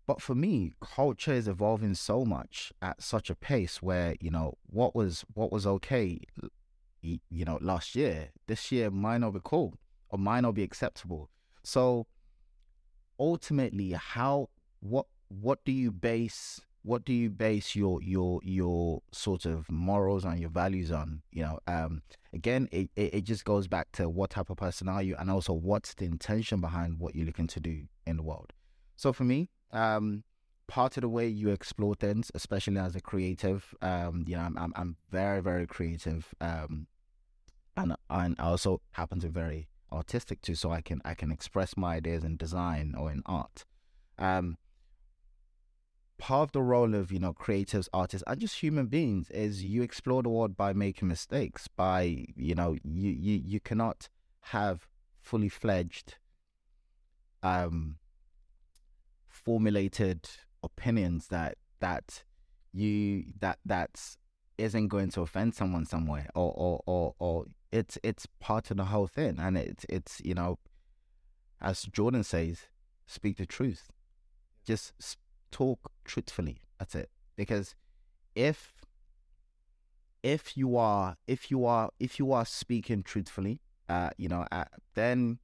S5: But for me, culture is evolving so much at such a pace where you know what was what was okay, you know, last year, this year might not be cool or might not be acceptable. So ultimately, how what what do you base what do you base your your your sort of morals and your values on? You know, um, again, it, it it just goes back to what type of person are you, and also what's the intention behind what you're looking to do in the world. So for me, um, part of the way you explore things, especially as a creative, um, you know, I'm I'm, I'm very very creative, um, and and I also happen to be very artistic too, so I can I can express my ideas in design or in art. Um, part of the role of you know creatives, artists, and just human beings is you explore the world by making mistakes. By you know you you you cannot have fully fledged, um, formulated opinions that that you that that's isn't going to offend someone somewhere or or or, or it's it's part of the whole thing and it's it's you know as jordan says speak the truth. Just talk truthfully. That's it. Because if if you are if you are if you are speaking truthfully uh you know uh, then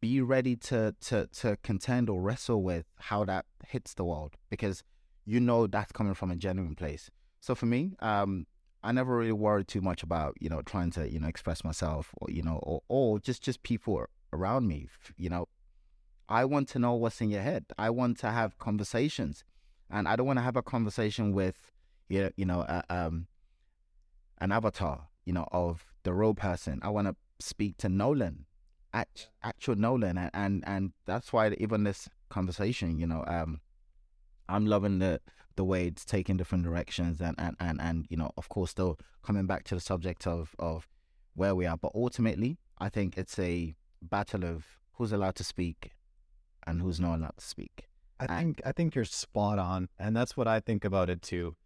S5: be ready to to to contend or wrestle with how that hits the world because you know that's coming from a genuine place. So for me um i never really worried too much about you know trying to you know express myself or you know or, or just just people around me you know. I want to know what's in your head. I want to have conversations and i don't want to have a conversation with you know, you know uh, um an avatar you know of the real person. I want to speak to nolan act, actual nolan and, and and that's why even this conversation you know um i'm loving the the way it's taking different directions and and and, and you know of course still coming back to the subject of of where we are but ultimately i think it's a battle of who's allowed to speak and who's not allowed to speak
S4: I
S5: I-
S4: think I think you're spot on, and that's what I think about it too.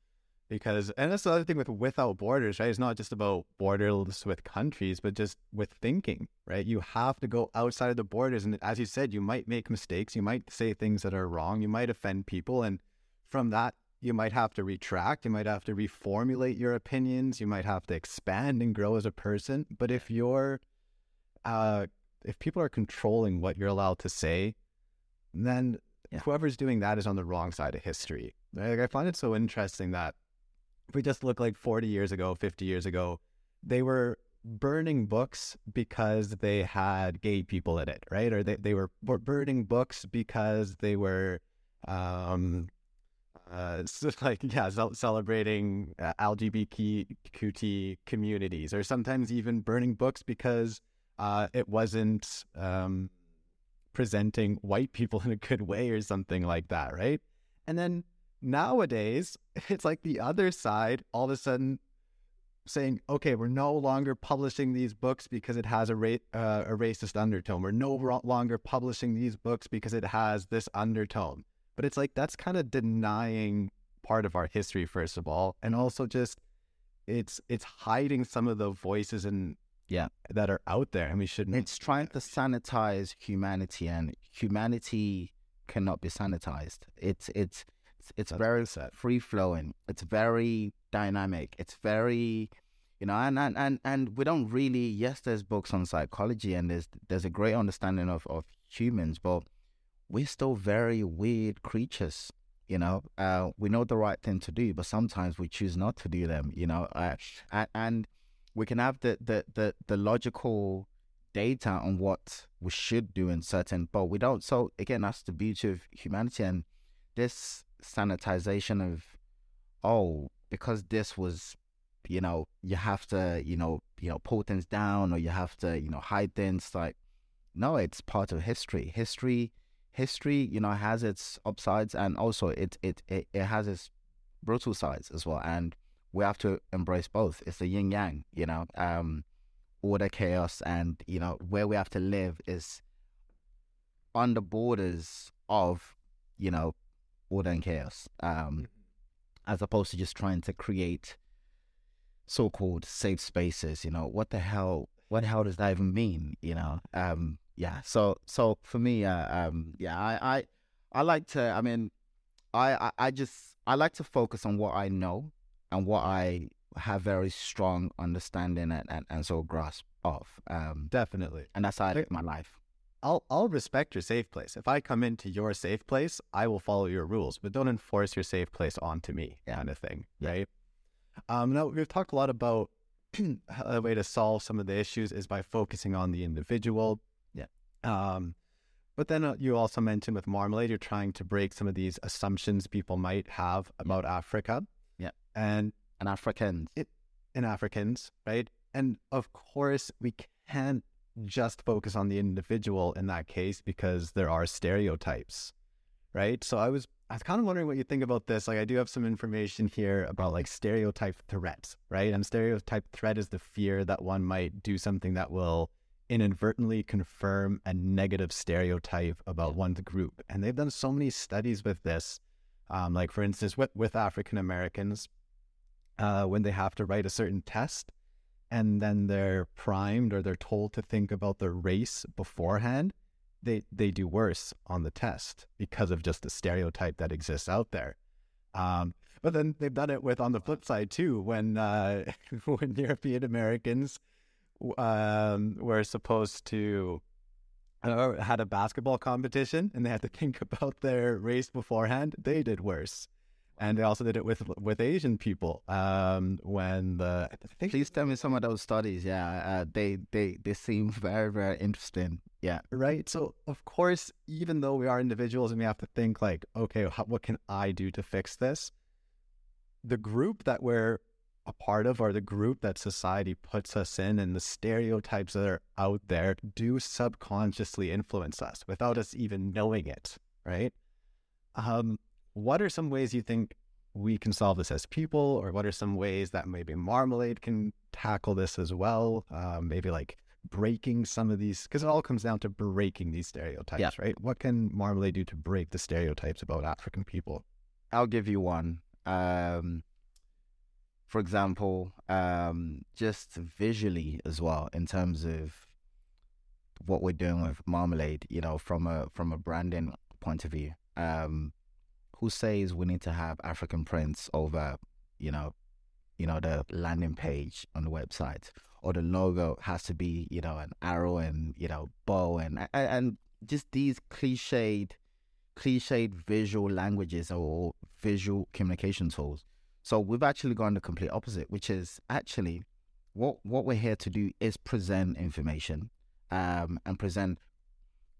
S4: Because and that's the other thing with without borders, right? It's not just about borders with countries, but just with thinking, right? You have to go outside of the borders, and as you said, you might make mistakes, you might say things that are wrong, you might offend people, and from that you might have to retract, you might have to reformulate your opinions, you might have to expand and grow as a person. But if you're, uh, if people are controlling what you're allowed to say, then
S5: Yeah.
S4: whoever's doing that is on the wrong side of history. Like, I find it so interesting that if we just look like 40 years ago, 50 years ago, they were burning books because they had gay people in it, right? Or they, they were were burning books because they were, um, uh, like, yeah, cel- celebrating uh, LGBTQT communities, or sometimes even burning books because uh, it wasn't, um, presenting white people in a good way or something like that, right? And then nowadays, it's like the other side all of a sudden saying, okay, we're no longer publishing these books because it has a, ra- uh, a racist undertone. We're no longer publishing these books because it has this undertone. But it's like that's kind of denying part of our history, first of all, and also just it's it's hiding some of the voices and
S5: Yeah.
S4: that are out there, and we shouldn't.
S5: It's trying to sanitize humanity, and humanity cannot be sanitized. It's it's it's,
S4: That's
S5: very free flowing. It's very dynamic. It's very, you know, and, and and and we don't really. Yes, there's books on psychology, and there's there's a great understanding of of humans, but we're still very weird creatures. You know, uh, we know the right thing to do, but sometimes we choose not to do them. You know, uh, and, and we can have the, the the the logical data on what we should do in certain, but we don't. So again, that's the beauty of humanity and this sanitization of, oh, because this was, you know, you have to, you know, you know, pull things down or you have to, you know, hide things. Like, no, it's part of history. History, history, you know, has its upsides and also it it it, it has its brutal sides as well. And we have to embrace both. It's the yin yang, you know, um, order, chaos, and you know where we have to live is on the borders of, you know, order and chaos, um, as opposed to just trying to create so-called safe spaces. You know, what the hell? What the hell does that even mean? You know, um, yeah. So, so for me, uh, um, yeah, I, I, I like to. I mean, I, I, I just I like to focus on what I know and what I have very strong understanding and, and, and so grasp of. Um,
S4: Definitely.
S5: and that's how I live my life.
S4: I'll I'll respect your safe place. If I come into your safe place, I will follow your rules, but don't enforce your safe place onto me,
S5: Yeah.
S4: kind of thing,
S5: Yeah.
S4: right? Um, now we've talked a lot about a way to solve some of the issues is by focusing on the individual.
S5: Yeah.
S4: Um, but then uh, you also mentioned with Marmalade, you're trying to break some of these assumptions people might have about Africa.
S5: Yeah.
S4: And
S5: And Africans.
S4: It, in Africans, right? And of course, we can't just focus on the individual in that case because there are stereotypes, right? So I was I was kind of wondering what you think about this. Like I do have some information here about like stereotype threats, right? And stereotype threat is the fear that one might do something that will inadvertently confirm a negative stereotype about one group. And they've done so many studies with this. Um, like, for instance, with, with African Americans, uh, when they have to write a certain test and then they're primed or they're told to think about their race beforehand, they, they do worse on the test because of just the stereotype that exists out there. Um, but then they've done it with on the flip side too, when uh, when European Americans um, were supposed to uh, had a basketball competition and they had to think about their race beforehand, they did worse. And they also did it with with Asian people um, when the.
S5: Please tell me some of those studies. Yeah, uh, they they they seem very very interesting. Yeah,
S4: right. So of course, even though we are individuals and we have to think like, okay, how, what can I do to fix this? The group that we're a part of or the group that society puts us in and the stereotypes that are out there do subconsciously influence us without us even knowing it, right? Um, what are some ways you think we can solve this as people, or what are some ways that maybe Marmalade can tackle this as well? Um, maybe like breaking some of these, because it all comes down to breaking these stereotypes,
S5: Yeah.
S4: right? What can Marmalade do to break the stereotypes about African people?
S5: I'll give you one. Um, for example, um, just visually as well, in terms of what we're doing with Marmalade, you know, from a from a branding point of view. Um, who says we need to have African prints over, you know, you know, the landing page on the website, or the logo has to be, you know, an arrow and you know, bow and and, and just these cliched, cliched visual languages or visual communication tools. So we've actually gone the complete opposite, which is actually what what we're here to do is present information um, and present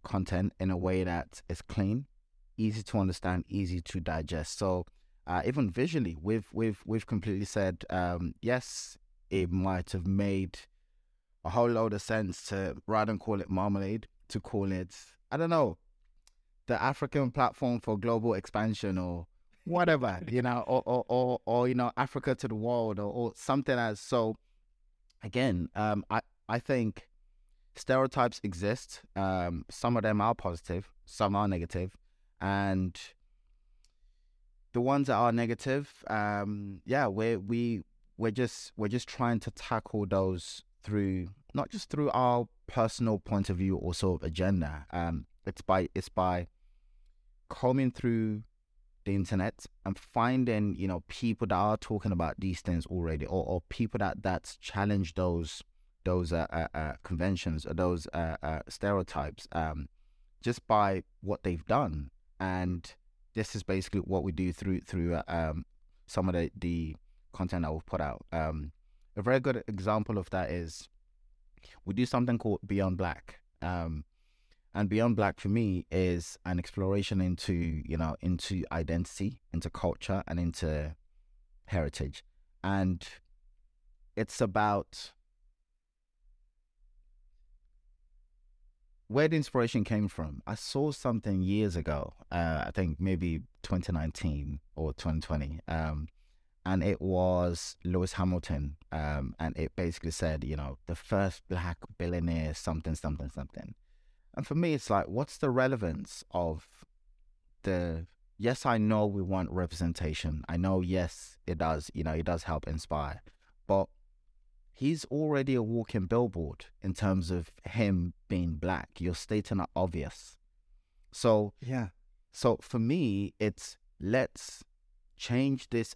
S5: content in a way that is clean, easy to understand, easy to digest. So uh, even visually, we've we've we've completely said um, yes. It might have made a whole load of sense to rather than call it marmalade to call it I don't know the African platform for global expansion or whatever you know or or or, or you know Africa to the world or, or something as so again um I I think stereotypes exist. Um some of them are positive some are negative and the ones that are negative um yeah we we we're just we're just trying to tackle those through not just through our personal point of view or sort of agenda. Um it's by it's by combing through the internet and finding you know people that are talking about these things already or, or people that that's challenge those those uh, uh, uh, conventions or those uh, uh, stereotypes um, just by what they've done. And this is basically what we do through through um, some of the, the content that we've put out. Um, a very good example of that is we do something called beyond black. Um, and beyond black for me is an exploration into you know into identity into culture and into heritage. And it's about where the inspiration came from. I saw something years ago uh, i think maybe 2019 or 2020 um, and it was lewis hamilton um, and it basically said you know the first black billionaire something something something and for me, it's like, what's the relevance of the? Yes, I know we want representation. I know, yes, it does. You know, it does help inspire, but he's already a walking billboard in terms of him being black. You're stating it obvious. So
S4: Yeah.
S5: so for me, it's let's change this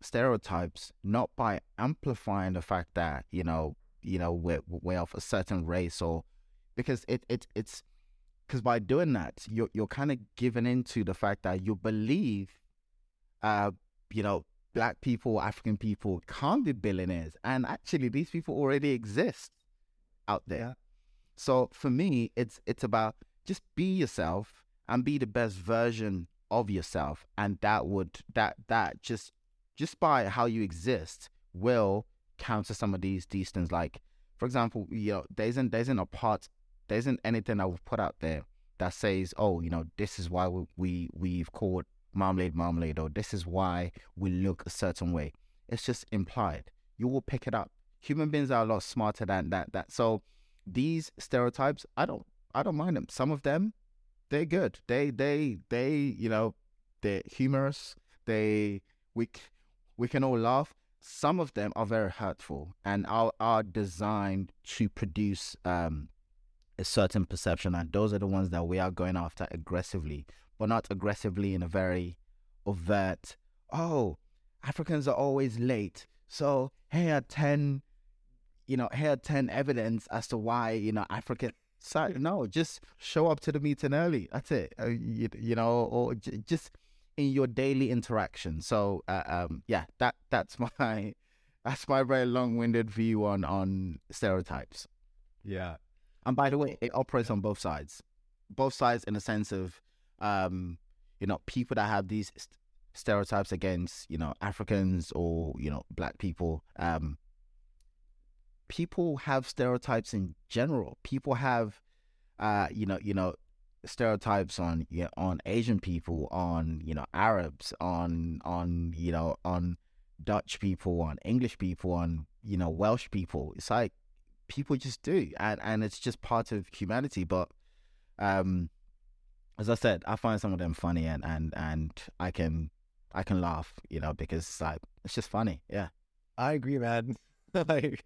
S5: stereotypes not by amplifying the fact that you know you know we're we're of a certain race or because it it it's because by doing that you're you're kind of giving into the fact that you believe uh you know black people African people can't be billionaires and actually these people already exist out there
S4: Yeah.
S5: so for me it's it's about just be yourself and be the best version of yourself and that would that that just just by how you exist will counter some of these these things like for example you know there isn't there isn't a part there isn't anything I would put out there that says oh you know this is why we, we we've called marmalade marmalade or this is why we look a certain way it's just implied you will pick it up human beings are a lot smarter than that that so these stereotypes, I don't I don't mind them. Some of them, they're good. They they they you know they're humorous. They we we can all laugh. Some of them are very hurtful and are are designed to produce um a certain perception, and those are the ones that we are going after aggressively, but not aggressively in a very overt. Oh, Africans are always late. So here are ten, you know, here are ten evidence as to why you know African. So no, just show up to the meeting early. That's it. Uh, you, you know, or j- just in your daily interaction. So uh, um, yeah, that that's my that's my very long-winded view on on stereotypes.
S4: Yeah.
S5: And by the way, it operates on both sides. Both sides in the sense of, um, you know, people that have these st- stereotypes against, you know, Africans or, you know, black people. Um, people have stereotypes in general. People have, uh, you know, you know, stereotypes on, you know, on Asian people, on, you know, Arabs, on, on, you know, on Dutch people, on English people, on, you know, Welsh people. It's like, people just do and and it's just part of humanity but um as i said i find some of them funny and and and i can i can laugh you know because it's like it's just funny yeah
S4: I agree, man. like,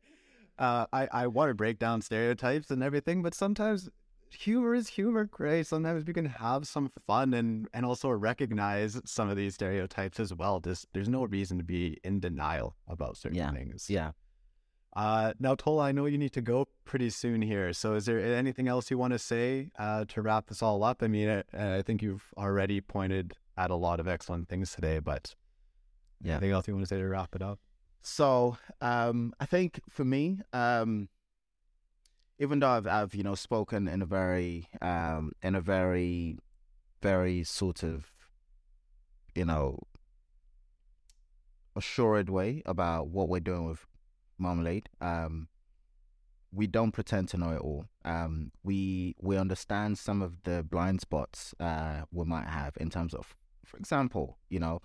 S4: uh, I I want to break down stereotypes and everything, but sometimes humor is humor, right? Sometimes we can have some fun and and also recognize some of these stereotypes as well. Just there's no reason to be in denial about certain
S5: Yeah.
S4: things.
S5: yeah
S4: Uh, now, Tola, I know you need to go pretty soon here. So, is there anything else you want to say uh, to wrap this all up? I mean, I, I think you've already pointed at a lot of excellent things today, but
S5: Yeah.
S4: anything else you want to say to wrap it up?
S5: so um i think for me um even though i've, I've you know spoken in a very um in a very very sort of you know assured way about what we're doing with marmalade um we don't pretend to know it all um we we understand some of the blind spots uh we might have in terms of for example you know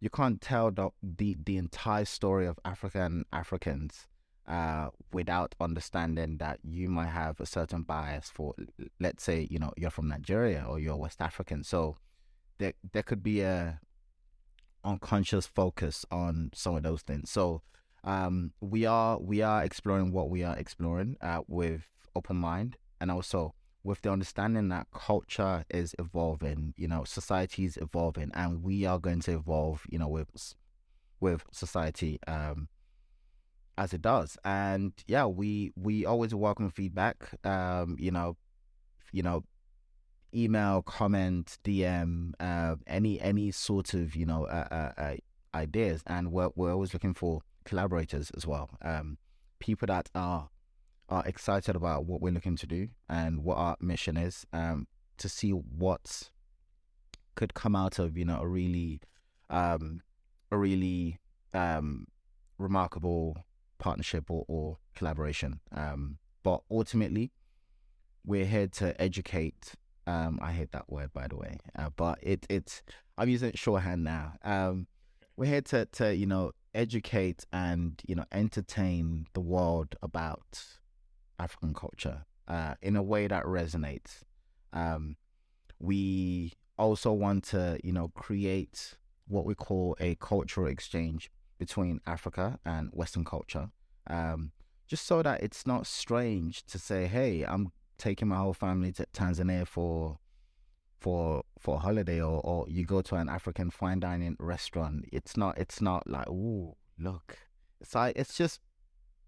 S5: you can't tell the the, the entire story of African Africans uh, without understanding that you might have a certain bias for, let's say, you know, you're from Nigeria or you're West African. So there there could be a unconscious focus on some of those things. So um, we are we are exploring what we are exploring uh, with open mind and also with the understanding that culture is evolving, you know, society is evolving, and we are going to evolve, you know, with with society um, as it does. And yeah, we we always welcome feedback. Um, you know, you know, email, comment, DM, uh, any any sort of you know uh, uh, uh, ideas, and we're we're always looking for collaborators as well. Um, people that are are excited about what we're looking to do and what our mission is. Um, to see what could come out of you know a really, um, a really um remarkable partnership or, or collaboration. Um, but ultimately, we're here to educate. Um, I hate that word by the way, uh, but it it's I'm using it shorthand now. Um, we're here to to you know educate and you know entertain the world about African culture uh, in a way that resonates. Um, we also want to you know create what we call a cultural exchange between Africa and Western culture, um, just so that it's not strange to say, "Hey, I'm taking my whole family to Tanzania for for for a holiday," or, or you go to an African fine dining restaurant. It's not it's not like, "Ooh, look." It's like it's just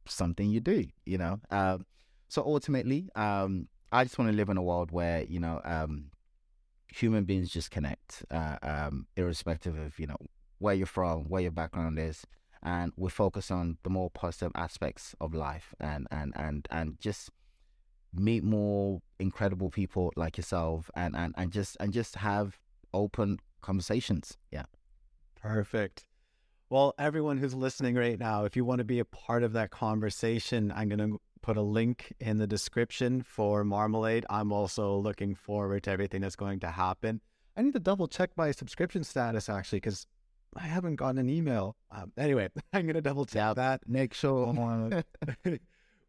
S5: something you do, you know. Um, so ultimately, um, I just want to live in a world where you know um, human beings just connect, uh, um, irrespective of you know where you're from, where your background is, and we focus on the more positive aspects of life, and and and and just meet more incredible people like yourself, and and and just and just have open conversations. Yeah.
S4: Perfect. Well, everyone who's listening right now, if you want to be a part of that conversation, I'm going to put a link in the description for Marmalade. I'm also looking forward to everything that's going to happen. I need to double check my subscription status actually because I haven't gotten an email. Um, anyway, I'm going to double check
S5: Yeah.
S4: that.
S5: Make sure.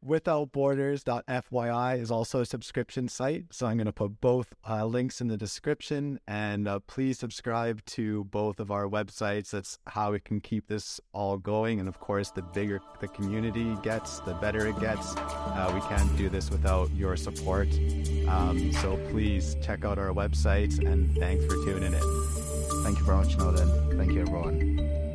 S4: withoutborders.fyi is also a subscription site. So I'm going to put both uh, links in the description. And uh, please subscribe to both of our websites. That's how we can keep this all going. And of course, the bigger the community gets, the better it gets. Uh, we can't do this without your support. Um, so please check out our website and thanks for tuning in.
S5: Thank you very much, Nolan. Thank you, everyone.